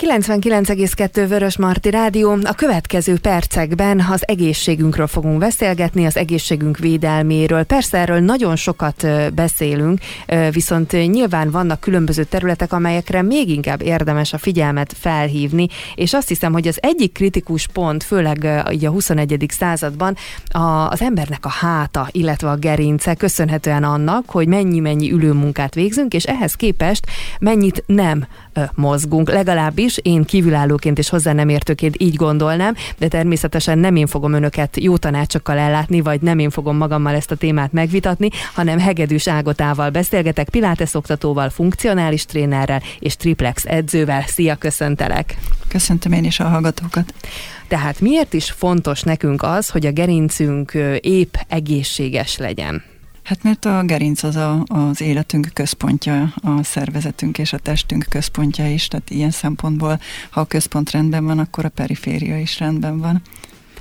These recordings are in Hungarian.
99,2 Vörös Marti Rádió. A következő percekben az egészségünkről fogunk beszélgetni, az egészségünk védelméről. Persze erről nagyon sokat beszélünk, viszont nyilván vannak különböző területek, amelyekre még inkább érdemes a figyelmet felhívni, és azt hiszem, hogy az egyik kritikus pont, főleg így a 21. században, az embernek a háta, illetve a gerince, köszönhetően annak, hogy mennyi-mennyi ülőmunkát végzünk, és ehhez képest mennyit nem mozgunk. Legalábbis én kívülállóként és hozzá nem értőként így gondolnám, de természetesen nem én fogom önöket jó tanácsokkal ellátni, vagy nem én fogom magammal ezt a témát megvitatni, hanem Hegedűs Ágotával beszélgetek, Pilates oktatóval, funkcionális trénerrel és triplex edzővel. Szia, köszöntelek! Köszöntöm én is a hallgatókat! Tehát miért is fontos nekünk az, hogy a gerincünk épp egészséges legyen? Hát mert a gerinc az a, az életünk központja, a szervezetünk és a testünk központja is, tehát ilyen szempontból, ha a központ rendben van, akkor a periféria is rendben van.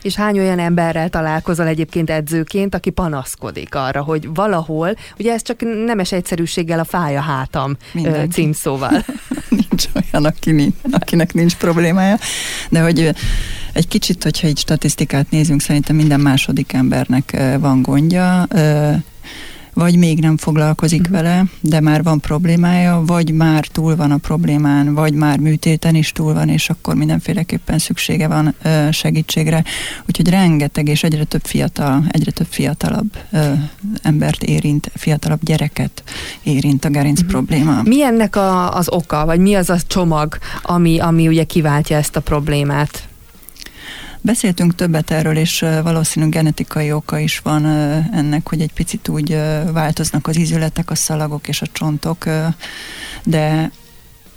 És hány olyan emberrel találkozol egyébként edzőként, aki panaszkodik arra, hogy valahol, ugye ez csak nemes egyszerűséggel a fáj a hátam Mindenki. címszóval. nincs olyan, aki nincs, akinek nincs problémája, de hogy egy kicsit, hogyha egy statisztikát nézünk, szerintem minden második embernek van gondja, vagy még nem foglalkozik uh-huh. vele, de már van problémája, vagy már túl van a problémán, vagy már műtéten is túl van, és akkor mindenféleképpen szüksége van ö, segítségre. Úgyhogy rengeteg és egyre több fiatal, egyre több fiatalabb ö, embert érint, fiatalabb gyereket érint a gerinc uh-huh. probléma. Mi ennek a, az oka, vagy mi az a csomag, ami, ami ugye kiváltja ezt a problémát? Beszéltünk többet erről, és valószínűleg genetikai oka is van ennek, hogy egy picit úgy változnak az ízületek, a szalagok és a csontok, de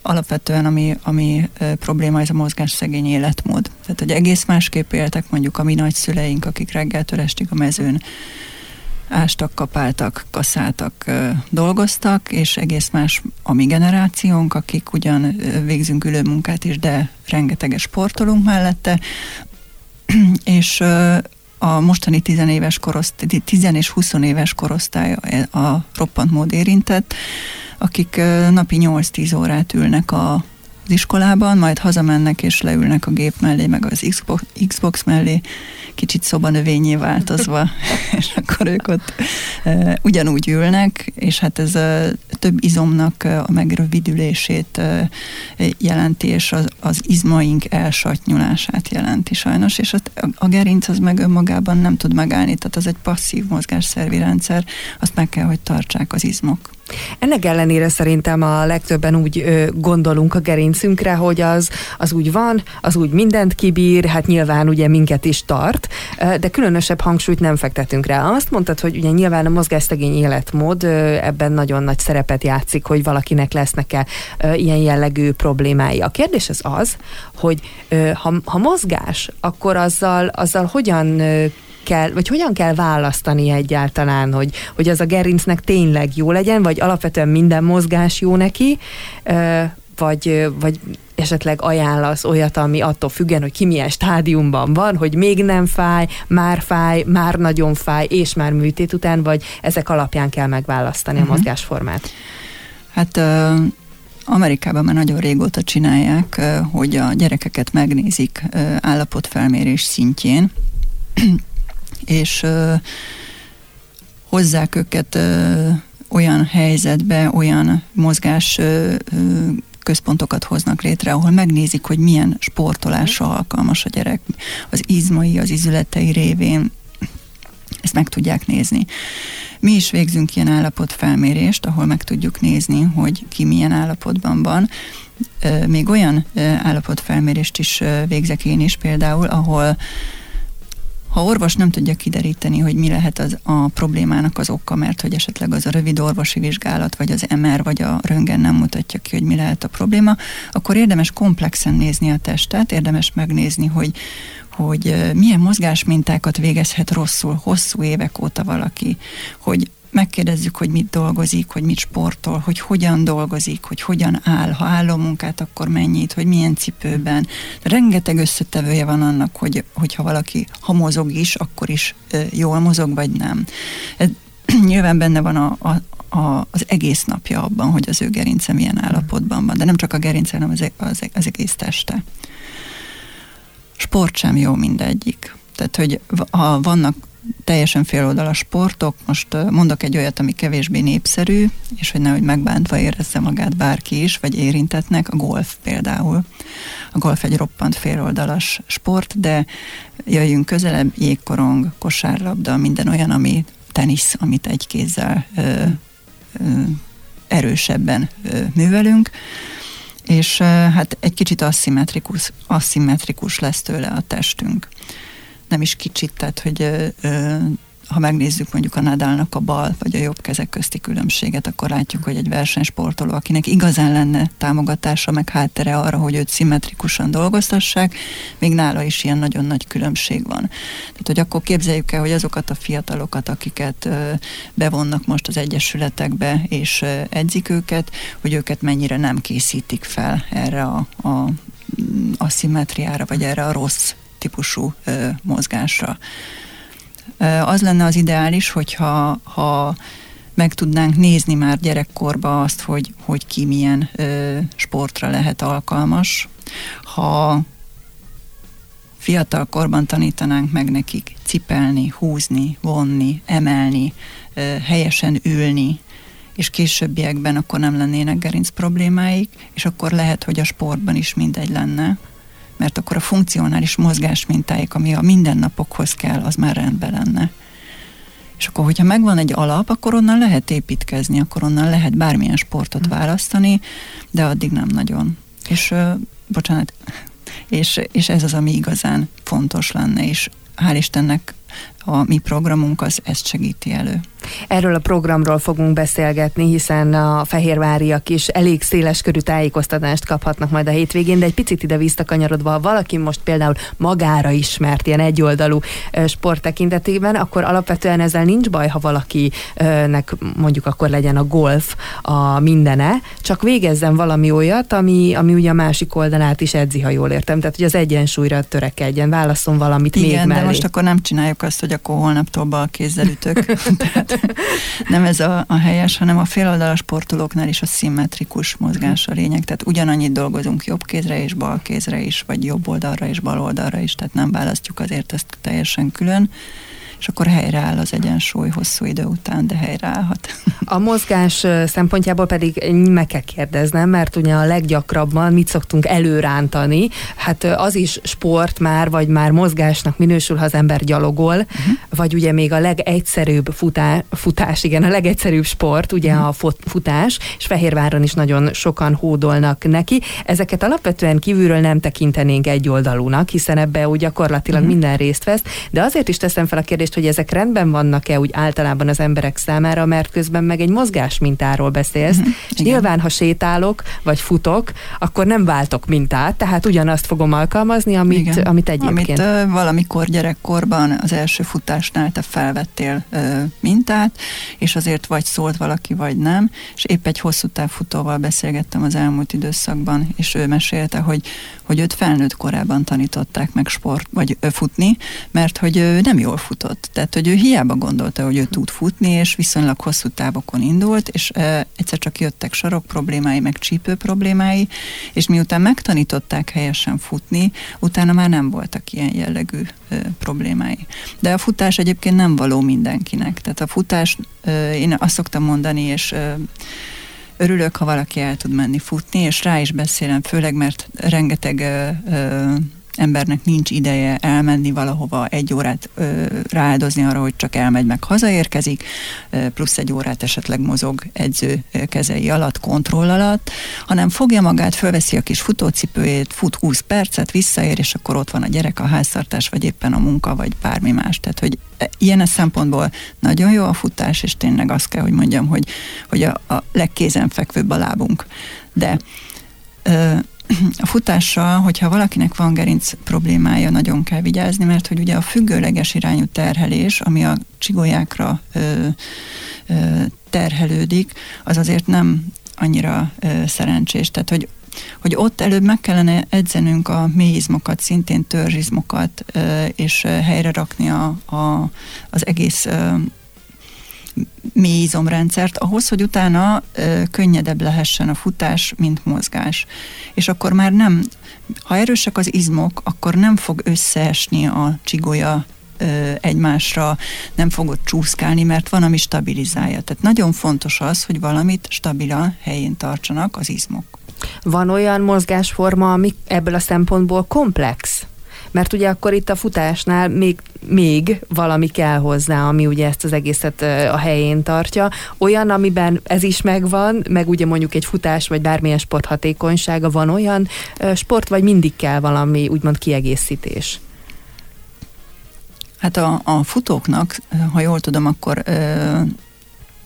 alapvetően ami, ami probléma, ez a mozgásszegény életmód. Tehát, hogy egész másképp éltek mondjuk a mi nagyszüleink, akik reggeltől estig a mezőn ástak, kapáltak, kaszáltak, dolgoztak, és egész más a mi generációnk, akik ugyan végzünk ülőmunkát is, de rengeteges sportolunk mellette, és a mostani tizenéves korosztály, 10 és 20 éves korosztály a roppant mód érintett, akik napi 8-10 órát ülnek a az iskolában, majd hazamennek és leülnek a gép mellé, meg az Xbox, Xbox mellé, kicsit szobanövényé változva, és akkor ők ott e, ugyanúgy ülnek, és hát ez több izomnak a megrövidülését jelenti, és az, az izmaink elsatnyulását jelenti sajnos, és a, a gerinc az meg önmagában nem tud megállni, tehát az egy passzív mozgásszervi rendszer, azt meg kell, hogy tartsák az izmok. Ennek ellenére szerintem a legtöbben úgy ö, gondolunk a gerincünkre, hogy az, az úgy van, az úgy mindent kibír, hát nyilván ugye minket is tart, de különösebb hangsúlyt nem fektetünk rá. Azt mondtad, hogy ugye nyilván a mozgásszegény életmód ö, ebben nagyon nagy szerepet játszik, hogy valakinek lesznek-e ö, ilyen jellegű problémái. A kérdés az az, hogy ö, ha, ha mozgás, akkor azzal, azzal hogyan ö, kell, vagy hogyan kell választani egyáltalán, hogy, hogy az a gerincnek tényleg jó legyen, vagy alapvetően minden mozgás jó neki, vagy, vagy esetleg ajánlasz olyat, ami attól függen, hogy ki milyen stádiumban van, hogy még nem fáj, már fáj, már nagyon fáj, és már műtét után, vagy ezek alapján kell megválasztani uh-huh. a mhm. mozgásformát? Hát uh, Amerikában már nagyon régóta csinálják, hogy a gyerekeket megnézik állapotfelmérés szintjén, és hozzák őket olyan helyzetbe, olyan mozgás központokat hoznak létre, ahol megnézik, hogy milyen sportolásra alkalmas a gyerek, az izmai, az izületei révén, ezt meg tudják nézni. Mi is végzünk ilyen állapotfelmérést, ahol meg tudjuk nézni, hogy ki milyen állapotban van. Még olyan állapotfelmérést is végzek én is például, ahol ha orvos nem tudja kideríteni, hogy mi lehet az a problémának az oka, mert hogy esetleg az a rövid orvosi vizsgálat, vagy az MR, vagy a röntgen nem mutatja ki, hogy mi lehet a probléma, akkor érdemes komplexen nézni a testet, érdemes megnézni, hogy, hogy milyen mozgásmintákat végezhet rosszul hosszú évek óta valaki, hogy megkérdezzük, hogy mit dolgozik, hogy mit sportol, hogy hogyan dolgozik, hogy hogyan áll, ha álló munkát, akkor mennyit, hogy milyen cipőben. Rengeteg összetevője van annak, hogy, hogyha valaki, ha mozog is, akkor is jól mozog, vagy nem. Ez, nyilván benne van a, a, a, az egész napja abban, hogy az ő gerince milyen állapotban van. De nem csak a gerince, hanem az, az, az egész teste. Sport sem jó mindegyik. Tehát, hogy ha vannak teljesen féloldalas sportok, most mondok egy olyat, ami kevésbé népszerű, és hogy nehogy megbántva érezze magát bárki is, vagy érintetnek, a golf például. A golf egy roppant féloldalas sport, de jöjjünk közelebb, jégkorong, kosárlabda, minden olyan, ami tenisz, amit egy kézzel ö, ö, erősebben ö, művelünk, és hát egy kicsit aszimmetrikus, aszimmetrikus lesz tőle a testünk nem is kicsit, tehát hogy ha megnézzük mondjuk a Nadalnak a bal vagy a jobb kezek közti különbséget, akkor látjuk, hogy egy versenysportoló, akinek igazán lenne támogatása, meg háttere arra, hogy őt szimmetrikusan dolgoztassák, még nála is ilyen nagyon nagy különbség van. Tehát, hogy akkor képzeljük el, hogy azokat a fiatalokat, akiket bevonnak most az egyesületekbe, és edzik őket, hogy őket mennyire nem készítik fel erre a, a a szimmetriára, vagy erre a rossz típusú mozgásra. Az lenne az ideális, hogyha ha meg tudnánk nézni már gyerekkorba azt, hogy, hogy ki milyen ö, sportra lehet alkalmas. Ha fiatal korban tanítanánk meg nekik cipelni, húzni, vonni, emelni, ö, helyesen ülni, és későbbiekben akkor nem lennének gerinc problémáik, és akkor lehet, hogy a sportban is mindegy lenne, mert akkor a funkcionális mozgás mintáik, ami a mindennapokhoz kell, az már rendben lenne. És akkor, hogyha megvan egy alap, akkor onnan lehet építkezni, akkor onnan lehet bármilyen sportot választani, de addig nem nagyon. És, uh, bocsánat, és, és ez az, ami igazán fontos lenne, és hál' Istennek a mi programunk az ezt segíti elő. Erről a programról fogunk beszélgetni, hiszen a fehérváriak is elég széles körű tájékoztatást kaphatnak majd a hétvégén, de egy picit ide visszakanyarodva, ha valaki most például magára ismert ilyen egyoldalú sport tekintetében, akkor alapvetően ezzel nincs baj, ha valakinek mondjuk akkor legyen a golf a mindene, csak végezzen valami olyat, ami, ami ugye a másik oldalát is edzi, ha jól értem. Tehát, hogy az egyensúlyra törekedjen, válaszol valamit Igen, még mellé. de most akkor nem csináljuk azt, hogy akkor holnaptól bal kézzel ütök. Tehát nem ez a, a helyes, hanem a féloldalas sportolóknál is a szimmetrikus mozgás a lényeg. Tehát ugyanannyit dolgozunk jobb kézre és bal kézre is, vagy jobb oldalra és bal oldalra is, tehát nem választjuk azért ezt teljesen külön és akkor helyreáll az egyensúly hosszú idő után, de helyreállhat. A mozgás szempontjából pedig meg kell kérdeznem, mert ugye a leggyakrabban mit szoktunk előrántani, hát az is sport már, vagy már mozgásnak minősül, ha az ember gyalogol, uh-huh. vagy ugye még a legegyszerűbb futá, futás, igen, a legegyszerűbb sport, ugye uh-huh. a futás, és Fehérváron is nagyon sokan hódolnak neki. Ezeket alapvetően kívülről nem tekintenénk egyoldalúnak, hiszen ebbe úgy gyakorlatilag uh-huh. minden részt vesz, de azért is teszem fel a kérdést, kérdést, hogy ezek rendben vannak-e úgy általában az emberek számára, mert közben meg egy mozgás mintáról beszélsz, uh-huh. és Igen. nyilván, ha sétálok, vagy futok, akkor nem váltok mintát, tehát ugyanazt fogom alkalmazni, amit, Igen. amit egyébként. Amit uh, valamikor gyerekkorban az első futásnál te felvettél uh, mintát, és azért vagy szólt valaki, vagy nem, és épp egy hosszú távfutóval beszélgettem az elmúlt időszakban, és ő mesélte, hogy, hogy őt felnőtt korában tanították meg sport, vagy futni, mert hogy nem jól futott futott. Tehát, hogy ő hiába gondolta, hogy ő tud futni, és viszonylag hosszú távokon indult, és e, egyszer csak jöttek sarok problémái, meg csípő problémái, és miután megtanították helyesen futni, utána már nem voltak ilyen jellegű e, problémái. De a futás egyébként nem való mindenkinek. Tehát a futás, e, én azt szoktam mondani, és e, örülök, ha valaki el tud menni futni, és rá is beszélem, főleg, mert rengeteg ö, ö, embernek nincs ideje elmenni valahova egy órát ö, rááldozni arra, hogy csak elmegy meg hazaérkezik, ö, plusz egy órát esetleg mozog edző kezei alatt, kontroll alatt, hanem fogja magát, fölveszi a kis futócipőjét, fut 20 percet, visszaér, és akkor ott van a gyerek, a háztartás, vagy éppen a munka, vagy bármi más. Tehát, hogy e, ilyen a szempontból nagyon jó a futás, és tényleg azt kell, hogy mondjam, hogy, hogy a, a legkézenfekvőbb a lábunk. De ö, a futással, hogyha valakinek van gerinc problémája, nagyon kell vigyázni, mert hogy ugye a függőleges irányú terhelés, ami a csigolyákra ö, ö, terhelődik, az azért nem annyira ö, szerencsés. Tehát, hogy hogy ott előbb meg kellene edzenünk a mélyizmokat, szintén törzsizmokat, és helyre rakni a, a, az egész mély izomrendszert, ahhoz, hogy utána ö, könnyedebb lehessen a futás, mint mozgás. És akkor már nem, ha erősek az izmok, akkor nem fog összeesni a csigolya egymásra, nem fogod csúszkálni, mert van, ami stabilizálja. Tehát nagyon fontos az, hogy valamit stabilan helyén tartsanak az izmok. Van olyan mozgásforma, ami ebből a szempontból komplex? Mert ugye akkor itt a futásnál még, még valami kell hozzá, ami ugye ezt az egészet a helyén tartja. Olyan, amiben ez is megvan, meg ugye mondjuk egy futás, vagy bármilyen sport hatékonysága, van olyan sport, vagy mindig kell valami úgymond kiegészítés? Hát a, a futóknak, ha jól tudom, akkor ö,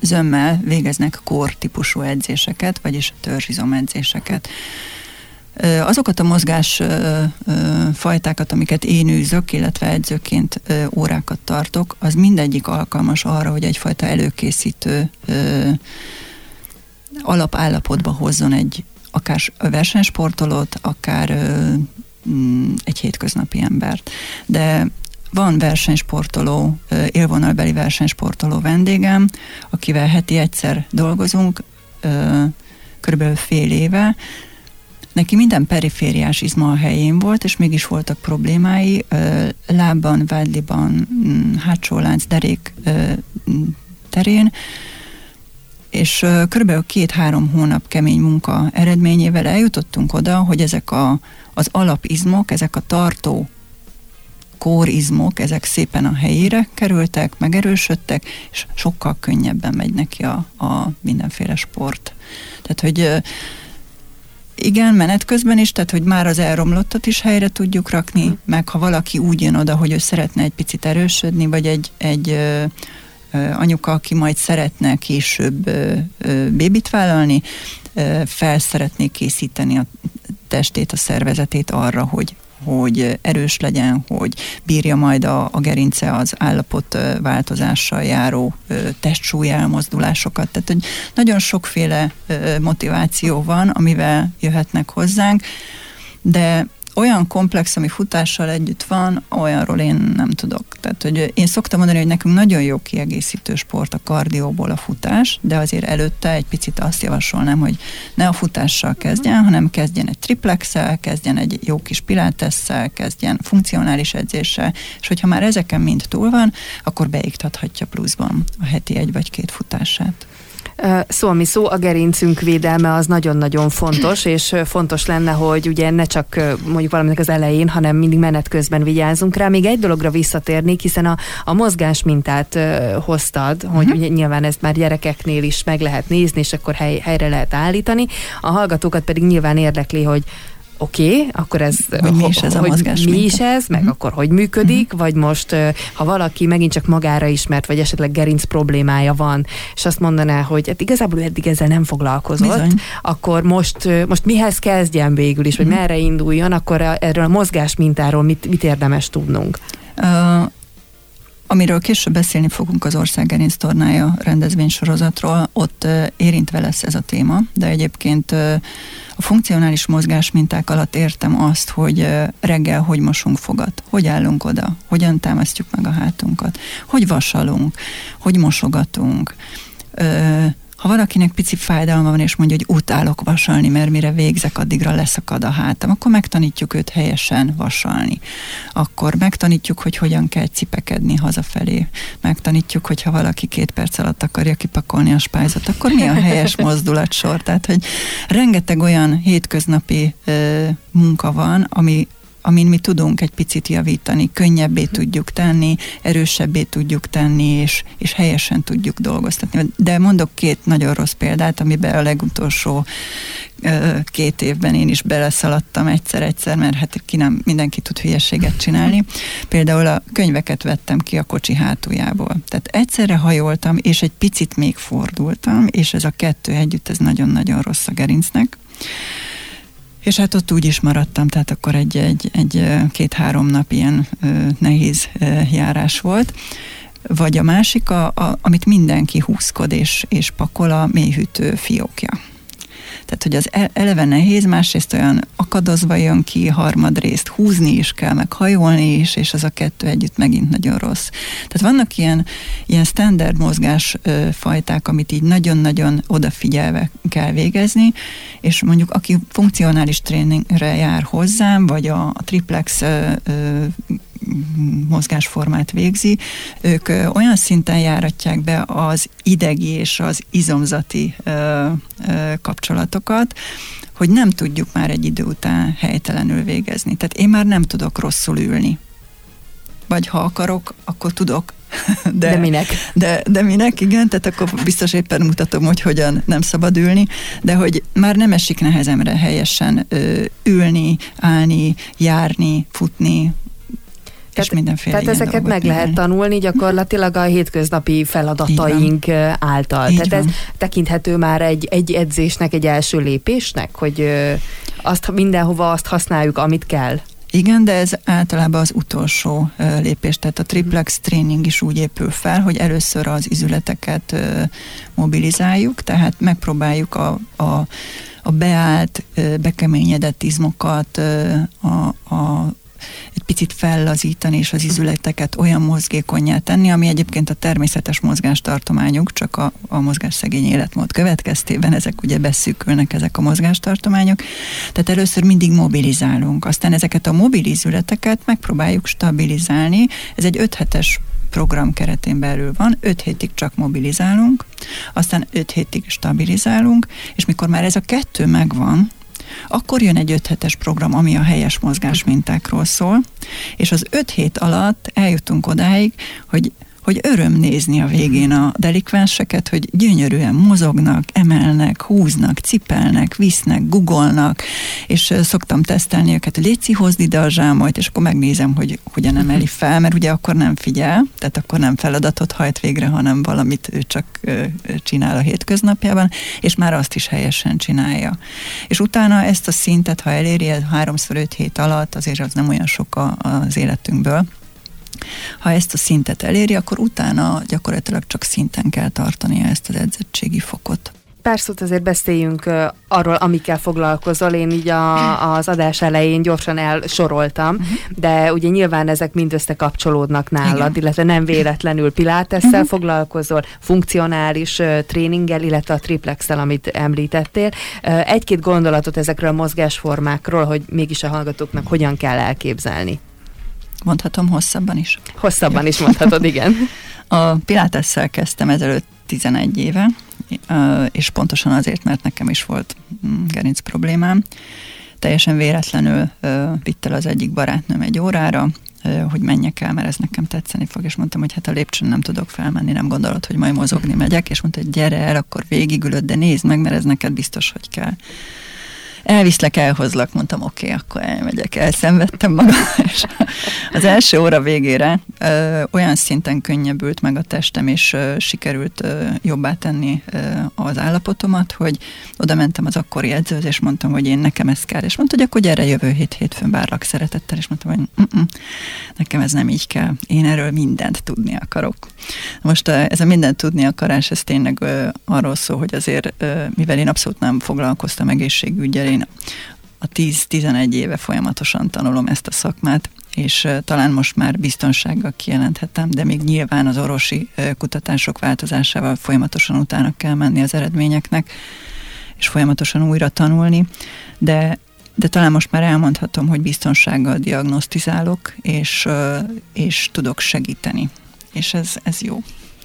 zömmel végeznek kor típusú edzéseket, vagyis törzsizom edzéseket. Azokat a mozgás fajtákat, amiket én űzök, illetve edzőként órákat tartok, az mindegyik alkalmas arra, hogy egyfajta előkészítő alapállapotba hozzon egy akár versenysportolót, akár mm, egy hétköznapi embert. De van versenysportoló, élvonalbeli versenysportoló vendégem, akivel heti egyszer dolgozunk, körülbelül fél éve, Neki minden perifériás izma a helyén volt, és mégis voltak problémái, lábban, vádliban, mm, hátsó lánc, derék terén, és körülbelül két-három hónap kemény munka eredményével eljutottunk oda, hogy ezek a, az alapizmok, ezek a tartó kórizmok, ezek szépen a helyére kerültek, megerősödtek, és sokkal könnyebben megy neki a, a mindenféle sport. Tehát, hogy igen, menet közben is, tehát hogy már az elromlottat is helyre tudjuk rakni, mm. meg ha valaki úgy jön oda, hogy ő szeretne egy picit erősödni, vagy egy, egy ö, ö, anyuka, aki majd szeretne később ö, ö, bébit vállalni, ö, fel szeretné készíteni a testét, a szervezetét arra, hogy hogy erős legyen, hogy bírja majd a, a gerince az állapot változással járó testsúly elmozdulásokat. Tehát, hogy nagyon sokféle motiváció van, amivel jöhetnek hozzánk, de olyan komplex, ami futással együtt van, olyanról én nem tudok. Tehát, hogy én szoktam mondani, hogy nekünk nagyon jó kiegészítő sport a kardióból a futás, de azért előtte egy picit azt javasolnám, hogy ne a futással kezdjen, hanem kezdjen egy triplexel, kezdjen egy jó kis pilátesszel, kezdjen funkcionális edzéssel, és hogyha már ezeken mind túl van, akkor beiktathatja pluszban a heti egy vagy két futását. Szó, ami szó, a gerincünk védelme az nagyon-nagyon fontos, és fontos lenne, hogy ugye ne csak mondjuk valaminek az elején, hanem mindig menet közben vigyázzunk rá. Még egy dologra visszatérnék, hiszen a, a mozgás mintát hoztad, uh-huh. hogy ugye nyilván ezt már gyerekeknél is meg lehet nézni, és akkor hely, helyre lehet állítani. A hallgatókat pedig nyilván érdekli, hogy oké, okay, akkor ez, hogy mi is ez a mozgás mi is ez, meg uh-huh. akkor hogy működik, uh-huh. vagy most, ha valaki megint csak magára ismert, vagy esetleg gerinc problémája van, és azt mondaná, hogy hát igazából eddig ezzel nem foglalkozott, Bizony. akkor most, most mihez kezdjen végül is, vagy uh-huh. merre induljon, akkor erről a mozgás mintáról mit, mit érdemes tudnunk? Uh, Amiről később beszélni fogunk az Ország Gerinc Tornája rendezvénysorozatról, ott érintve lesz ez a téma, de egyébként a funkcionális mozgás minták alatt értem azt, hogy reggel hogy mosunk fogat, hogy állunk oda, hogyan támasztjuk meg a hátunkat, hogy vasalunk, hogy mosogatunk, ha valakinek pici fájdalma van, és mondja, hogy utálok vasalni, mert mire végzek, addigra leszakad a hátam, akkor megtanítjuk őt helyesen vasalni. Akkor megtanítjuk, hogy hogyan kell cipekedni hazafelé. Megtanítjuk, hogy ha valaki két perc alatt akarja kipakolni a spájzot, akkor mi a helyes mozdulatsor. Tehát, hogy rengeteg olyan hétköznapi ö, munka van, ami amin mi tudunk egy picit javítani, könnyebbé mhm. tudjuk tenni, erősebbé tudjuk tenni, és, és helyesen tudjuk dolgoztatni. De mondok két nagyon rossz példát, amiben a legutolsó két évben én is beleszaladtam egyszer-egyszer, mert hát ki nem, mindenki tud hülyeséget csinálni. Például a könyveket vettem ki a kocsi hátuljából. Tehát egyszerre hajoltam, és egy picit még fordultam, és ez a kettő együtt, ez nagyon-nagyon rossz a gerincnek. És hát ott úgy is maradtam, tehát akkor egy, egy, egy két-három nap ilyen nehéz járás volt. Vagy a másik, a, a, amit mindenki húzkod és, és pakol, a mélyhűtő fiókja. Tehát, hogy az e- eleve nehéz, másrészt olyan akadozva jön ki, harmadrészt húzni is kell, meg hajolni is, és az a kettő együtt megint nagyon rossz. Tehát vannak ilyen, ilyen standard mozgás fajták, amit így nagyon-nagyon odafigyelve kell végezni, és mondjuk aki funkcionális tréningre jár hozzám, vagy a, a triplex mozgásformát végzi, ők olyan szinten járatják be az idegi és az izomzati kapcsolatokat, hogy nem tudjuk már egy idő után helytelenül végezni. Tehát én már nem tudok rosszul ülni. Vagy ha akarok, akkor tudok. De, de minek? De, de minek, igen, tehát akkor biztos éppen mutatom, hogy hogyan nem szabad ülni, de hogy már nem esik nehezemre helyesen ö, ülni, állni, járni, futni, tehát, és mindenféle Tehát ezeket meg lehet lehet tanulni gyakorlatilag a hétköznapi feladataink által. Így Tehát van. ez tekinthető már egy, egy edzésnek, egy első lépésnek, hogy azt mindenhova azt használjuk, amit kell. Igen, de ez általában az utolsó lépés, tehát a triplex tréning is úgy épül fel, hogy először az izületeket mobilizáljuk, tehát megpróbáljuk a, a, a beállt, bekeményedett izmokat, a, a egy picit fellazítani és az izületeket olyan mozgékonyá tenni, ami egyébként a természetes mozgástartományuk, csak a, a mozgásszegény életmód következtében ezek ugye beszűkülnek ezek a mozgástartományok. Tehát először mindig mobilizálunk, aztán ezeket a mobilizületeket megpróbáljuk stabilizálni. Ez egy 5 hetes program keretén belül van, 5 hétig csak mobilizálunk, aztán 5 hétig stabilizálunk, és mikor már ez a kettő megvan, akkor jön egy 5 hetes program, ami a helyes mozgás mintákról szól, és az 5 hét alatt eljutunk odáig, hogy hogy öröm nézni a végén a delikvenseket, hogy gyönyörűen mozognak, emelnek, húznak, cipelnek, visznek, googolnak, és szoktam tesztelni őket, hogy légy hozd ide a zsámolyt, és akkor megnézem, hogy hogyan emeli fel, mert ugye akkor nem figyel, tehát akkor nem feladatot hajt végre, hanem valamit ő csak csinál a hétköznapjában, és már azt is helyesen csinálja. És utána ezt a szintet, ha eléri, háromszor öt hét alatt, azért az nem olyan sok az életünkből, ha ezt a szintet eléri, akkor utána gyakorlatilag csak szinten kell tartania ezt az edzettségi fokot. Pár szót azért beszéljünk arról, amikkel foglalkozol. Én így a, az adás elején gyorsan elsoroltam, uh-huh. de ugye nyilván ezek mind összekapcsolódnak nálad, Igen. illetve nem véletlenül pilátesszel uh-huh. foglalkozol, funkcionális tréninggel, illetve a triplexel, amit említettél. Egy-két gondolatot ezekről a mozgásformákról, hogy mégis a hallgatóknak hogyan kell elképzelni. Mondhatom hosszabban is? Hosszabban is mondhatod, igen. A Pilátesszel kezdtem ezelőtt 11 éve, és pontosan azért, mert nekem is volt mm, gerinc problémám. Teljesen véletlenül vitt el az egyik barátnőm egy órára, hogy menjek el, mert ez nekem tetszeni fog, és mondtam, hogy hát a lépcsőn nem tudok felmenni, nem gondolod, hogy majd mozogni megyek, és mondta, hogy gyere el, akkor végigülöd, de nézd meg, mert ez neked biztos, hogy kell elviszlek, elhozlak, mondtam, oké, okay, akkor elmegyek, elszenvedtem magam, és az első óra végére ö, olyan szinten könnyebbült meg a testem, és ö, sikerült ö, jobbá tenni ö, az állapotomat, hogy oda mentem az akkori edzőhöz, és mondtam, hogy én nekem ez kell, és mondta, hogy akkor gyere jövő hét hétfőn várlak szeretettel, és mondtam, hogy nekem ez nem így kell, én erről mindent tudni akarok. Most ez a mindent tudni akarás, ez tényleg ö, arról szól, hogy azért, ö, mivel én abszolút nem foglalkoztam egészségügyel, én a 10-11 éve folyamatosan tanulom ezt a szakmát, és talán most már biztonsággal kijelenthetem, de még nyilván az orvosi kutatások változásával folyamatosan utána kell menni az eredményeknek, és folyamatosan újra tanulni, de de talán most már elmondhatom, hogy biztonsággal diagnosztizálok, és, és tudok segíteni. És ez, ez jó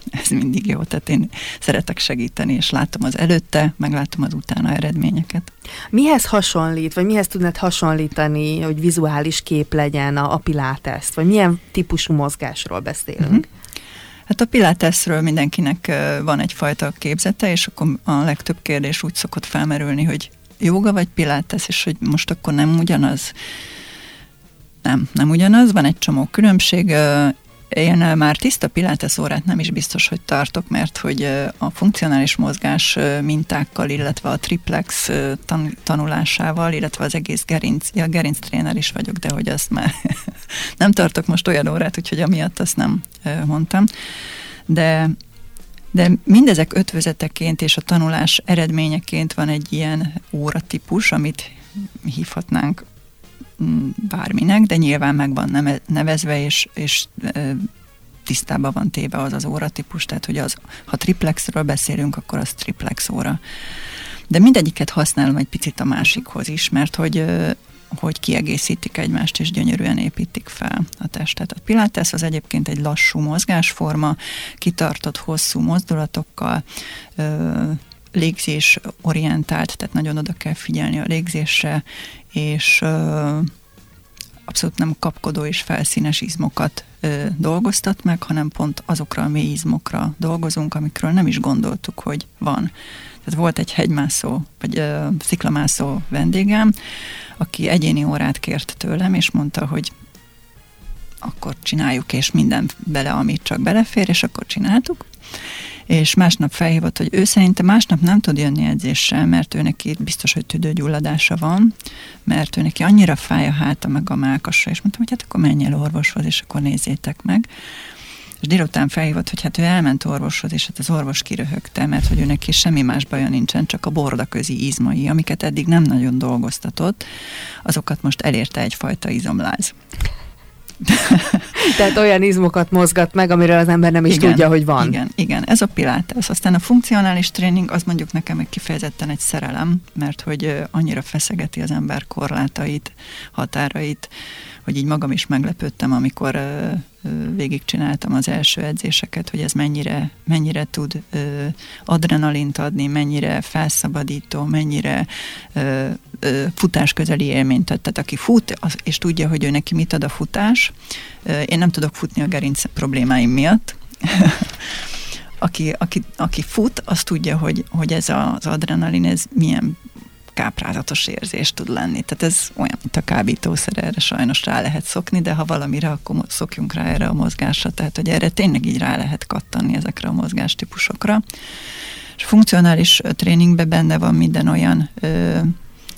ez mindig jó, tehát én szeretek segíteni, és látom az előtte, meglátom az utána eredményeket. Mihez hasonlít, vagy mihez tudnád hasonlítani, hogy vizuális kép legyen a, a piláteszt, vagy milyen típusú mozgásról beszélünk? Uh-huh. Hát a piláteszről mindenkinek van egyfajta képzete, és akkor a legtöbb kérdés úgy szokott felmerülni, hogy joga vagy pilátesz, és hogy most akkor nem ugyanaz. Nem, nem ugyanaz, van egy csomó különbség. Én már tiszta pilates órát nem is biztos, hogy tartok, mert hogy a funkcionális mozgás mintákkal, illetve a triplex tanulásával, illetve az egész gerinc, ja, gerinc tréner is vagyok, de hogy azt már nem tartok most olyan órát, úgyhogy amiatt azt nem mondtam. De De mindezek ötvözeteként és a tanulás eredményeként van egy ilyen óratípus, amit hívhatnánk bárminek, de nyilván meg van nevezve, és, és tisztában van téve az az óratípus, tehát hogy az, ha triplexről beszélünk, akkor az triplex óra. De mindegyiket használom egy picit a másikhoz is, mert hogy hogy kiegészítik egymást, és gyönyörűen építik fel a testet. A pilates az egyébként egy lassú mozgásforma, kitartott hosszú mozdulatokkal, légzés orientált, tehát nagyon oda kell figyelni a légzésre, és abszolút nem kapkodó és felszínes izmokat ö, dolgoztat meg, hanem pont azokra a mély izmokra dolgozunk, amikről nem is gondoltuk, hogy van. Tehát volt egy hegymászó, vagy ö, sziklamászó vendégem, aki egyéni órát kért tőlem, és mondta, hogy akkor csináljuk, és minden bele, amit csak belefér, és akkor csináltuk és másnap felhívott, hogy ő szerinte másnap nem tud jönni edzéssel, mert ő neki biztos, hogy tüdőgyulladása van, mert ő neki annyira fáj a háta meg a mákasa, és mondtam, hogy hát akkor menj el orvoshoz, és akkor nézzétek meg. És délután felhívott, hogy hát ő elment orvoshoz, és hát az orvos kiröhögte, mert hogy ő neki semmi más baja nincsen, csak a bordaközi izmai, amiket eddig nem nagyon dolgoztatott, azokat most elérte egyfajta izomláz. Tehát olyan izmokat mozgat meg, amiről az ember nem is igen, tudja, hogy van. Igen, igen, ez a pilates. Aztán a funkcionális tréning, az mondjuk nekem egy kifejezetten egy szerelem, mert hogy annyira feszegeti az ember korlátait, határait, hogy így magam is meglepődtem, amikor végigcsináltam az első edzéseket, hogy ez mennyire, mennyire tud adrenalint adni, mennyire felszabadító, mennyire futás közeli élményt ad. Tehát aki fut, az, és tudja, hogy ő neki mit ad a futás, én nem tudok futni a gerinc problémáim miatt, aki, aki, aki fut, az tudja, hogy, hogy ez az adrenalin, ez milyen káprázatos érzés tud lenni. Tehát ez olyan, mint a kábítószer, erre sajnos rá lehet szokni, de ha valamire, akkor szokjunk rá erre a mozgásra. Tehát, hogy erre tényleg így rá lehet kattanni ezekre a mozgástípusokra. És funkcionális tréningben benne van minden olyan ö,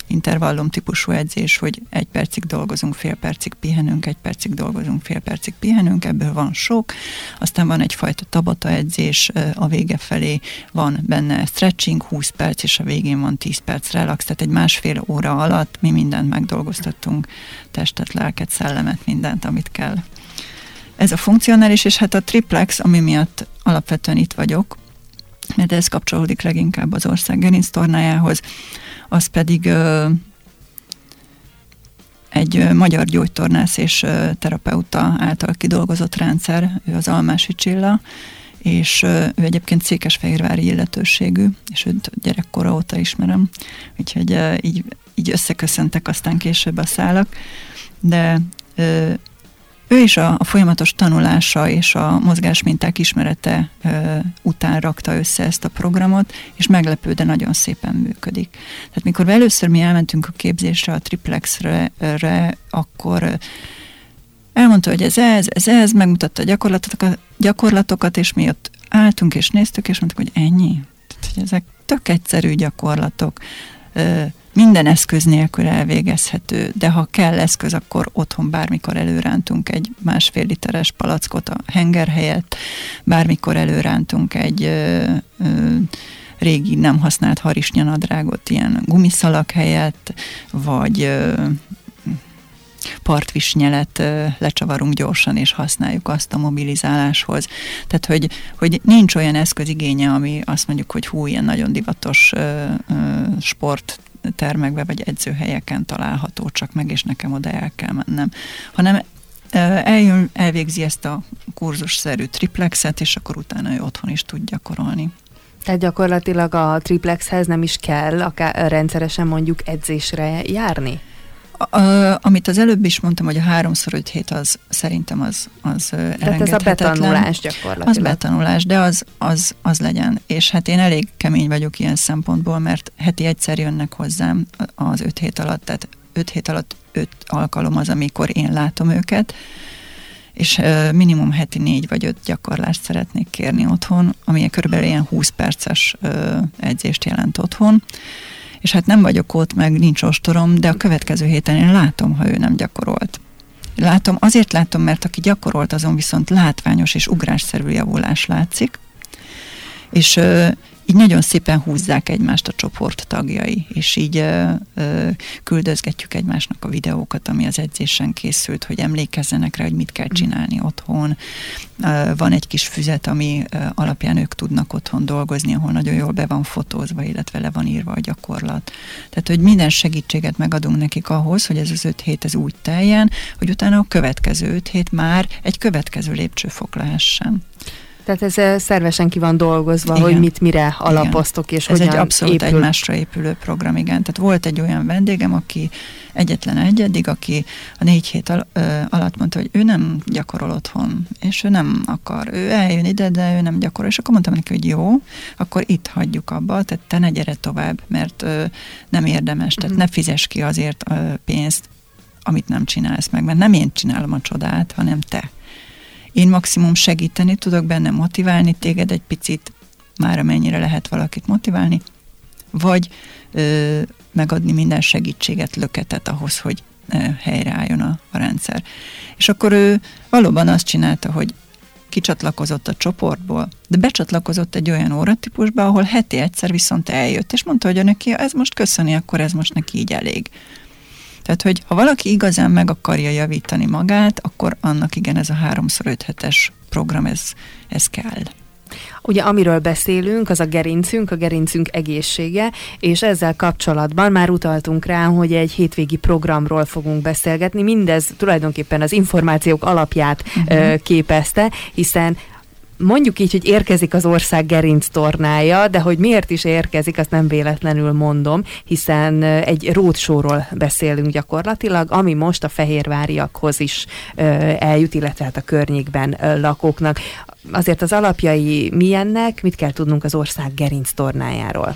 intervallum típusú edzés, hogy egy percig dolgozunk, fél percig pihenünk, egy percig dolgozunk, fél percig pihenünk, ebből van sok. Aztán van egyfajta tabata edzés a vége felé, van benne stretching, 20 perc, és a végén van 10 perc relax, tehát egy másfél óra alatt mi mindent megdolgoztattunk, testet, lelket, szellemet, mindent, amit kell. Ez a funkcionális, és hát a triplex, ami miatt alapvetően itt vagyok, mert ez kapcsolódik leginkább az ország gerinctornájához, az pedig egy magyar gyógytornász és terapeuta által kidolgozott rendszer, ő az Almási Csilla, és ő egyébként székesfehérvári illetőségű, és őt gyerekkora óta ismerem, úgyhogy így, így összeköszöntek aztán később a szálak, de ő is a, a folyamatos tanulása és a mozgásminták ismerete ö, után rakta össze ezt a programot, és meglepő, de nagyon szépen működik. Tehát mikor először mi elmentünk a képzésre, a triplexre, re, akkor elmondta, hogy ez ez, ez ez, megmutatta a gyakorlatokat, gyakorlatokat, és mi ott álltunk és néztük, és mondtuk, hogy ennyi. Tehát, hogy ezek tök egyszerű gyakorlatok. Ö, minden eszköz nélkül elvégezhető, de ha kell eszköz, akkor otthon bármikor előrántunk egy másfél literes palackot a henger helyett, bármikor előrántunk egy ö, ö, régi nem használt harisnyanadrágot ilyen gumiszalak helyett, vagy ö, partvisnyelet lecsavarunk gyorsan, és használjuk azt a mobilizáláshoz. Tehát, hogy, hogy nincs olyan eszközigénye, ami azt mondjuk, hogy hú, ilyen nagyon divatos ö, ö, sport termekbe vagy edzőhelyeken található csak meg, és nekem oda el kell mennem, hanem eljön, elvégzi ezt a kurzusszerű triplexet, és akkor utána ő otthon is tud gyakorolni. Tehát gyakorlatilag a triplexhez nem is kell akár rendszeresen mondjuk edzésre járni? A, amit az előbb is mondtam, hogy a háromszor öt hét az szerintem az, az Tehát ez a betanulás gyakorlatilag. Az betanulás, de az, az, az legyen. És hát én elég kemény vagyok ilyen szempontból, mert heti egyszer jönnek hozzám az öt hét alatt, tehát öt hét alatt öt alkalom az, amikor én látom őket, és minimum heti négy vagy öt gyakorlást szeretnék kérni otthon, ami körülbelül ilyen 20 perces edzést jelent otthon és hát nem vagyok ott, meg nincs ostorom, de a következő héten én látom, ha ő nem gyakorolt. Látom, azért látom, mert aki gyakorolt, azon viszont látványos és ugrásszerű javulás látszik, És így nagyon szépen húzzák egymást a csoport tagjai, és így ö, ö, küldözgetjük egymásnak a videókat, ami az edzésen készült, hogy emlékezzenek rá, hogy mit kell csinálni otthon. Ö, van egy kis füzet, ami ö, alapján ők tudnak otthon dolgozni, ahol nagyon jól be van fotózva, illetve le van írva a gyakorlat. Tehát, hogy minden segítséget megadunk nekik ahhoz, hogy ez az öt hét ez úgy teljen, hogy utána a következő öt hét már egy következő lépcsőfok lehessen. Tehát ez szervesen ki van dolgozva, igen. hogy mit mire alapoztok, és ez hogyan egy abszolút épül. egymásra épülő program, igen. Tehát volt egy olyan vendégem, aki egyetlen egyedig, aki a négy hét al- alatt mondta, hogy ő nem gyakorol otthon, és ő nem akar, ő eljön ide, de ő nem gyakorol, és akkor mondtam neki, hogy jó, akkor itt hagyjuk abba, tehát te ne gyere tovább, mert ö, nem érdemes, tehát uh-huh. ne fizes ki azért ö, pénzt, amit nem csinálsz meg, mert nem én csinálom a csodát, hanem te. Én maximum segíteni tudok benne, motiválni téged egy picit, már amennyire lehet valakit motiválni, vagy ö, megadni minden segítséget, löketet ahhoz, hogy ö, helyreálljon a, a rendszer. És akkor ő valóban azt csinálta, hogy kicsatlakozott a csoportból, de becsatlakozott egy olyan óratípusba, ahol heti egyszer viszont eljött, és mondta, hogy neki ez most köszöni, akkor ez most neki így elég. Tehát, hogy ha valaki igazán meg akarja javítani magát, akkor annak igen, ez a háromszor öt hetes program, ez, ez kell. Ugye amiről beszélünk, az a gerincünk, a gerincünk egészsége, és ezzel kapcsolatban már utaltunk rá, hogy egy hétvégi programról fogunk beszélgetni. Mindez tulajdonképpen az információk alapját uh-huh. képezte, hiszen mondjuk így, hogy érkezik az ország gerinc tornája, de hogy miért is érkezik, azt nem véletlenül mondom, hiszen egy ródsóról beszélünk gyakorlatilag, ami most a fehérváriakhoz is eljut, illetve hát a környékben lakóknak. Azért az alapjai milyennek, mit kell tudnunk az ország gerinc tornájáról?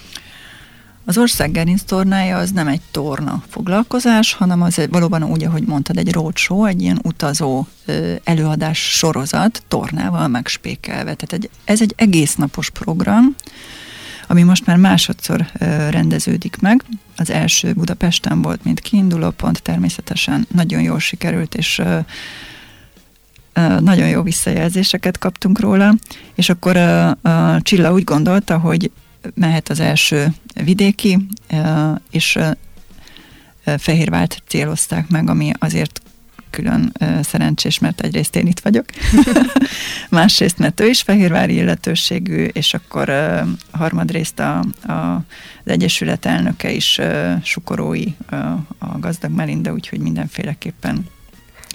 Az ország gerinc tornája az nem egy torna foglalkozás, hanem az valóban úgy, ahogy mondtad, egy roadshow, egy ilyen utazó előadás sorozat, tornával megspékelve. Tehát egy, ez egy egész napos program, ami most már másodszor rendeződik meg. Az első Budapesten volt, mint kiinduló pont, természetesen nagyon jól sikerült, és nagyon jó visszajelzéseket kaptunk róla, és akkor a Csilla úgy gondolta, hogy mehet az első vidéki, és Fehérvált célozták meg, ami azért külön szerencsés, mert egyrészt én itt vagyok, másrészt, mert ő is fehérvári illetőségű, és akkor harmadrészt a, a, az Egyesület elnöke is sukorói a gazdag Melinda, úgyhogy mindenféleképpen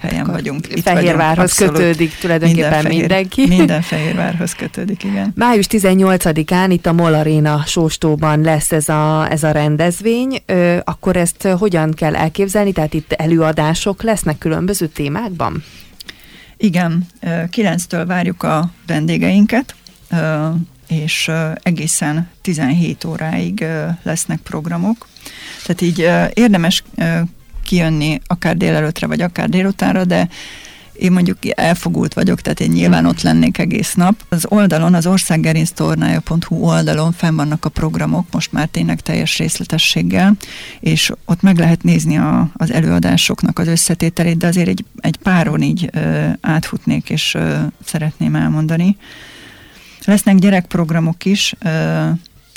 helyen Akkor vagyunk. Itt Fehérvárhoz vagyunk, kötődik tulajdonképpen minden fehér, mindenki. Minden Fehérvárhoz kötődik, igen. Május 18-án itt a Mol Arena sóstóban lesz ez a, ez a rendezvény. Ö, akkor ezt hogyan kell elképzelni? Tehát itt előadások lesznek különböző témákban? Igen, 9-től várjuk a vendégeinket, és egészen 17 óráig lesznek programok. Tehát így érdemes kijönni akár délelőtre, vagy akár délutánra, de én mondjuk elfogult vagyok, tehát én nyilván ott lennék egész nap. Az oldalon, az országgerinctornája.hu oldalon fenn vannak a programok, most már tényleg teljes részletességgel, és ott meg lehet nézni a, az előadásoknak az összetételét, de azért egy, egy páron így ö, átfutnék, és ö, szeretném elmondani. Lesznek gyerekprogramok is, ö,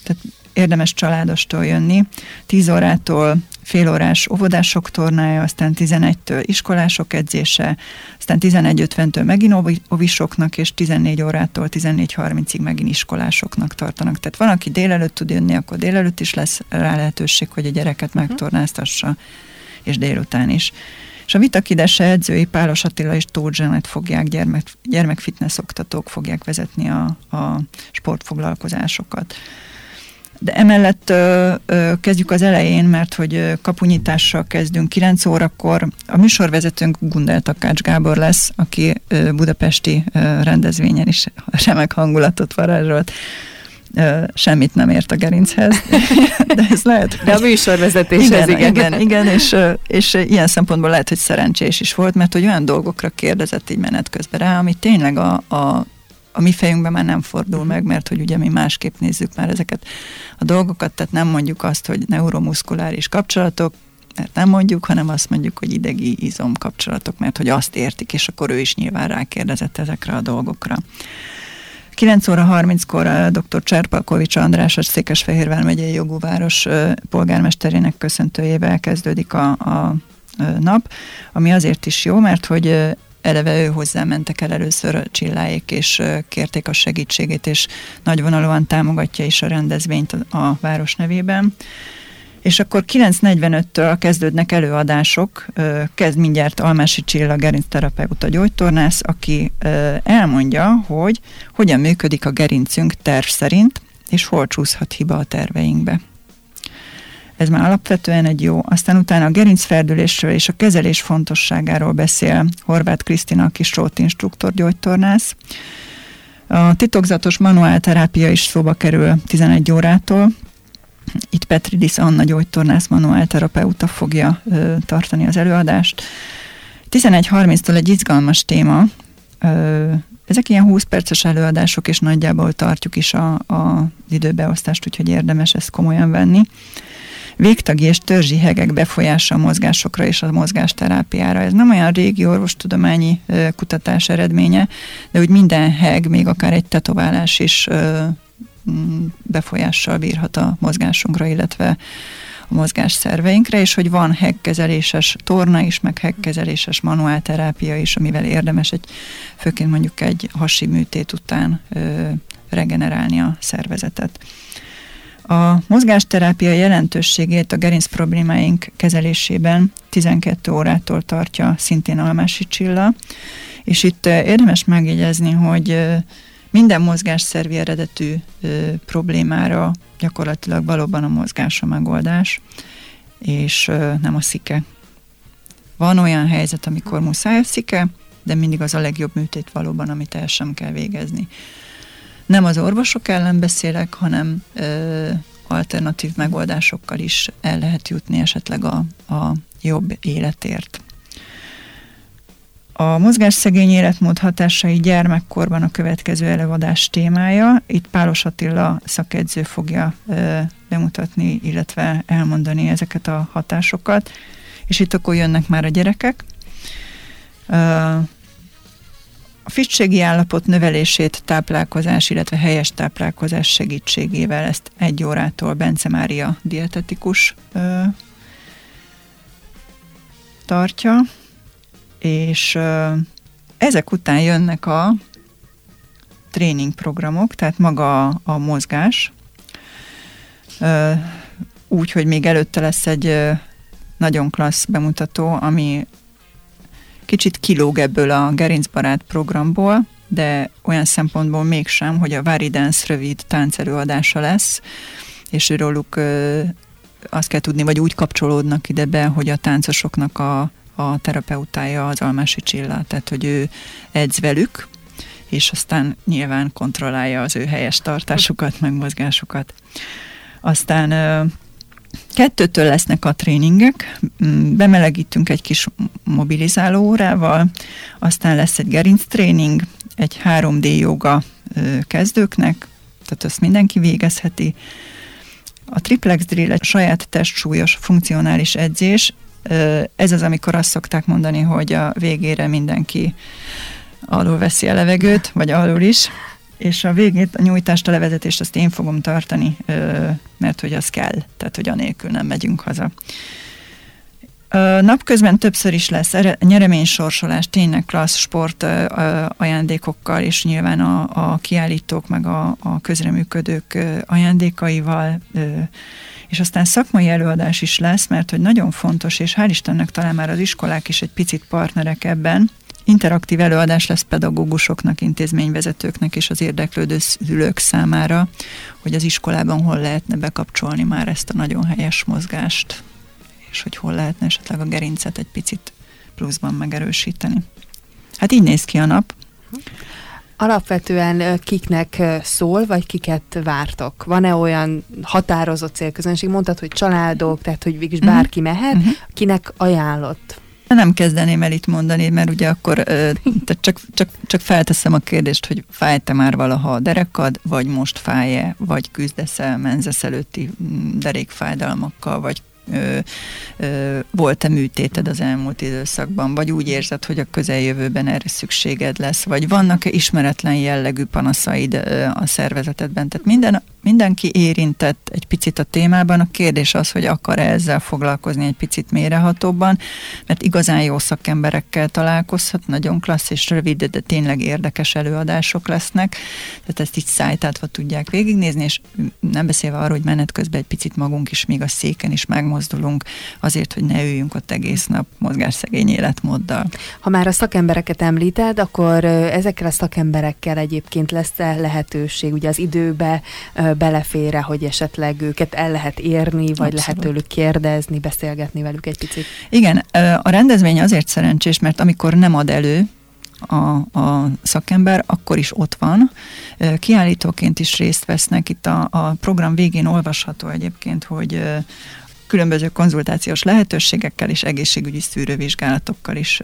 tehát érdemes családostól jönni. 10 órától félórás óvodások tornája, aztán 11-től iskolások edzése, aztán 11.50-től megint ovisoknak, és 14 órától 14.30-ig megint iskolásoknak tartanak. Tehát van, aki délelőtt tud jönni, akkor délelőtt is lesz rá lehetőség, hogy a gyereket mhm. megtornáztassa, és délután is. És a Vitakidese edzői Pálos Attila és Tóth Zsenet fogják, gyermek, gyermekfitness oktatók fogják vezetni a, a sportfoglalkozásokat. De emellett ö, ö, kezdjük az elején, mert hogy kapunyítással kezdünk 9 órakor. A műsorvezetőnk Gundel Takács Gábor lesz, aki ö, budapesti ö, rendezvényen is remek hangulatot varázsolt. Semmit nem ért a gerinchez, de ez lehet. De a műsorvezetéshez, igen. Igen, igen, igen és, és ilyen szempontból lehet, hogy szerencsés is volt, mert hogy olyan dolgokra kérdezett így menet közben rá, ami tényleg a, a a mi fejünkben már nem fordul meg, mert hogy ugye mi másképp nézzük már ezeket a dolgokat, tehát nem mondjuk azt, hogy neuromuszkuláris kapcsolatok, mert nem mondjuk, hanem azt mondjuk, hogy idegi izom kapcsolatok, mert hogy azt értik, és akkor ő is nyilván rákérdezett ezekre a dolgokra. 9 óra 30-kor dr. Cserpalkovics András, a Székesfehérvár megyei jogúváros polgármesterének köszöntőjével kezdődik a, a nap, ami azért is jó, mert hogy eleve ő hozzá mentek el először a csilláék, és kérték a segítségét, és nagyvonalúan támogatja is a rendezvényt a, város nevében. És akkor 9.45-től kezdődnek előadások, kezd mindjárt Almási Csilla gerincterapeuta gyógytornász, aki elmondja, hogy hogyan működik a gerincünk terv szerint, és hol csúszhat hiba a terveinkbe. Ez már alapvetően egy jó. Aztán utána a gerincferdülésről és a kezelés fontosságáról beszél Horváth Krisztina, aki Srót instruktor gyógytornász. A titokzatos manuálterápia is szóba kerül 11 órától, itt Petridis Anna gyógytornász manuálterapeuta fogja ö, tartani az előadást. 11.30-tól egy izgalmas téma. Ö, ezek ilyen 20 perces előadások, és nagyjából tartjuk is a, a időbeosztást, úgyhogy érdemes ezt komolyan venni. Végtagi és törzsi hegek befolyása a mozgásokra és a mozgásterápiára. Ez nem olyan régi orvostudományi kutatás eredménye, de úgy minden heg, még akár egy tetoválás is Mm, befolyással bírhat a mozgásunkra, illetve a mozgás szerveinkre, és hogy van hegkezeléses torna is, meg hegkezeléses manuálterápia is, amivel érdemes egy, főként mondjuk egy hasi műtét után ö, regenerálni a szervezetet. A mozgásterápia jelentőségét a gerinc problémáink kezelésében 12 órától tartja szintén Almási Csilla, és itt érdemes megjegyezni, hogy minden mozgásszervi eredetű problémára gyakorlatilag valóban a mozgás a megoldás, és nem a szike. Van olyan helyzet, amikor muszáj a szike, de mindig az a legjobb műtét valóban, amit el sem kell végezni. Nem az orvosok ellen beszélek, hanem ö, alternatív megoldásokkal is el lehet jutni esetleg a, a jobb életért. A mozgásszegény életmód hatásai gyermekkorban a következő előadás témája. Itt Pálos Attila szakedző fogja ö, bemutatni, illetve elmondani ezeket a hatásokat, és itt akkor jönnek már a gyerekek. A fittségi állapot növelését táplálkozás, illetve helyes táplálkozás segítségével ezt egy órától Bence Mária dietetikus ö, tartja és ezek után jönnek a tréningprogramok, tehát maga a, a mozgás, úgy, hogy még előtte lesz egy nagyon klassz bemutató, ami kicsit kilóg ebből a gerincbarát programból, de olyan szempontból mégsem, hogy a Vári Dance rövid táncerőadása lesz, és róluk azt kell tudni, vagy úgy kapcsolódnak ide be, hogy a táncosoknak a a terapeutája az Almási Csilla, tehát hogy ő edz velük, és aztán nyilván kontrollálja az ő helyes tartásukat, meg mozgásukat. Aztán kettőtől lesznek a tréningek, mm, bemelegítünk egy kis mobilizáló órával, aztán lesz egy gerinc tréning, egy 3D joga kezdőknek, tehát ezt mindenki végezheti. A triplex drill egy saját testsúlyos funkcionális edzés, ez az, amikor azt szokták mondani, hogy a végére mindenki alul veszi a levegőt, vagy alul is, és a végét, a nyújtást, a levezetést azt én fogom tartani, mert hogy az kell, tehát hogy anélkül nem megyünk haza. Napközben többször is lesz nyereménysorsolás, tényleg klassz sport ajándékokkal, és nyilván a, a kiállítók, meg a, a közreműködők ajándékaival és aztán szakmai előadás is lesz, mert hogy nagyon fontos, és hál' Istennek talán már az iskolák is egy picit partnerek ebben, interaktív előadás lesz pedagógusoknak, intézményvezetőknek és az érdeklődő szülők számára, hogy az iskolában hol lehetne bekapcsolni már ezt a nagyon helyes mozgást, és hogy hol lehetne esetleg a gerincet egy picit pluszban megerősíteni. Hát így néz ki a nap. Alapvetően kiknek szól, vagy kiket vártok? Van-e olyan határozott célközönség? Mondtad, hogy családok, tehát hogy végig uh-huh. bárki mehet, uh-huh. kinek ajánlott? Nem kezdeném el itt mondani, mert ugye akkor tehát csak, csak, csak felteszem a kérdést, hogy fájt-e már valaha a derekad, vagy most fáj-e, vagy küzdesz el menzesz előtti mm, derékfájdalmakkal, vagy ö, ö, volt-e műtéted az elmúlt időszakban, vagy úgy érzed, hogy a közeljövőben erre szükséged lesz, vagy vannak-e ismeretlen jellegű panaszaid a szervezetedben. Tehát minden, mindenki érintett egy picit a témában. A kérdés az, hogy akar -e ezzel foglalkozni egy picit mérehatóbban, mert igazán jó szakemberekkel találkozhat, nagyon klassz és rövid, de tényleg érdekes előadások lesznek. Tehát ezt így szájtátva tudják végignézni, és nem beszélve arról, hogy menet közben egy picit magunk is még a széken is megmozdulunk azért, hogy ne üljünk ott egész nap mozgásszegény életmóddal. Ha már a szakembereket említed, akkor ezekkel a szakemberekkel egyébként lesz lehetőség, ugye az időbe belefére, hogy esetleg őket el lehet érni, vagy Abszolút. lehet tőlük kérdezni, beszélgetni velük egy picit? Igen, a rendezvény azért szerencsés, mert amikor nem ad elő, a, a szakember, akkor is ott van. Kiállítóként is részt vesznek. Itt a, a program végén olvasható egyébként, hogy különböző konzultációs lehetőségekkel és egészségügyi szűrővizsgálatokkal is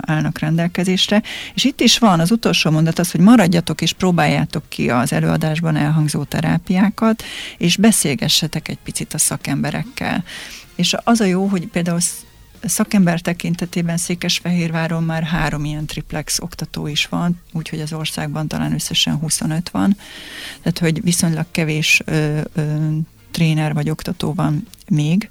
állnak rendelkezésre. És itt is van az utolsó mondat az, hogy maradjatok és próbáljátok ki az előadásban elhangzó terápiákat, és beszélgessetek egy picit a szakemberekkel. És az a jó, hogy például szakember tekintetében Székesfehérváron már három ilyen triplex oktató is van, úgyhogy az országban talán összesen 25 van, tehát hogy viszonylag kevés ö, ö, tréner vagy oktató van még,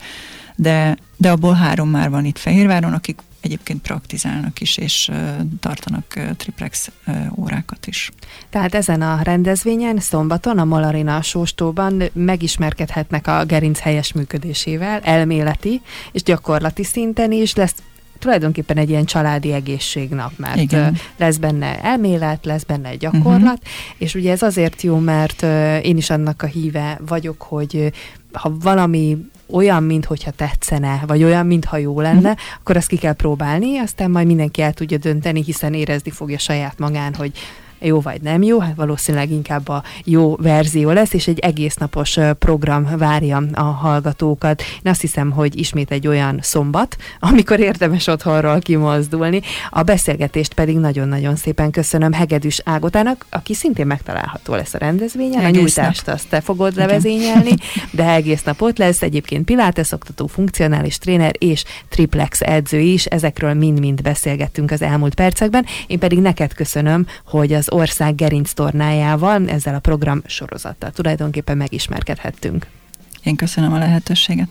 de, de abból három már van itt Fehérváron, akik egyébként praktizálnak is, és tartanak triplex órákat is. Tehát ezen a rendezvényen szombaton a Malarina Sóstóban megismerkedhetnek a gerinc helyes működésével, elméleti és gyakorlati szinten is, lesz tulajdonképpen egy ilyen családi egészségnap, mert Igen. lesz benne elmélet, lesz benne gyakorlat, uh-huh. és ugye ez azért jó, mert én is annak a híve vagyok, hogy ha valami olyan, mintha tetszene, vagy olyan, mintha jó lenne, uh-huh. akkor azt ki kell próbálni, aztán majd mindenki el tudja dönteni, hiszen érezni fogja saját magán, hogy jó vagy nem jó, hát valószínűleg inkább a jó verzió lesz, és egy egész napos program várja a hallgatókat. Én azt hiszem, hogy ismét egy olyan szombat, amikor érdemes otthonról kimozdulni. A beszélgetést pedig nagyon-nagyon szépen köszönöm Hegedűs Ágotának, aki szintén megtalálható lesz a rendezvényen. Egész a nyújtást nap. azt te fogod Igen. levezényelni, de egész nap ott lesz. Egyébként Pilates oktató, funkcionális tréner és triplex edző is. Ezekről mind-mind beszélgettünk az elmúlt percekben. Én pedig neked köszönöm, hogy az az ország gerinc tornájával, ezzel a program sorozattal tulajdonképpen megismerkedhettünk. Én köszönöm a lehetőséget.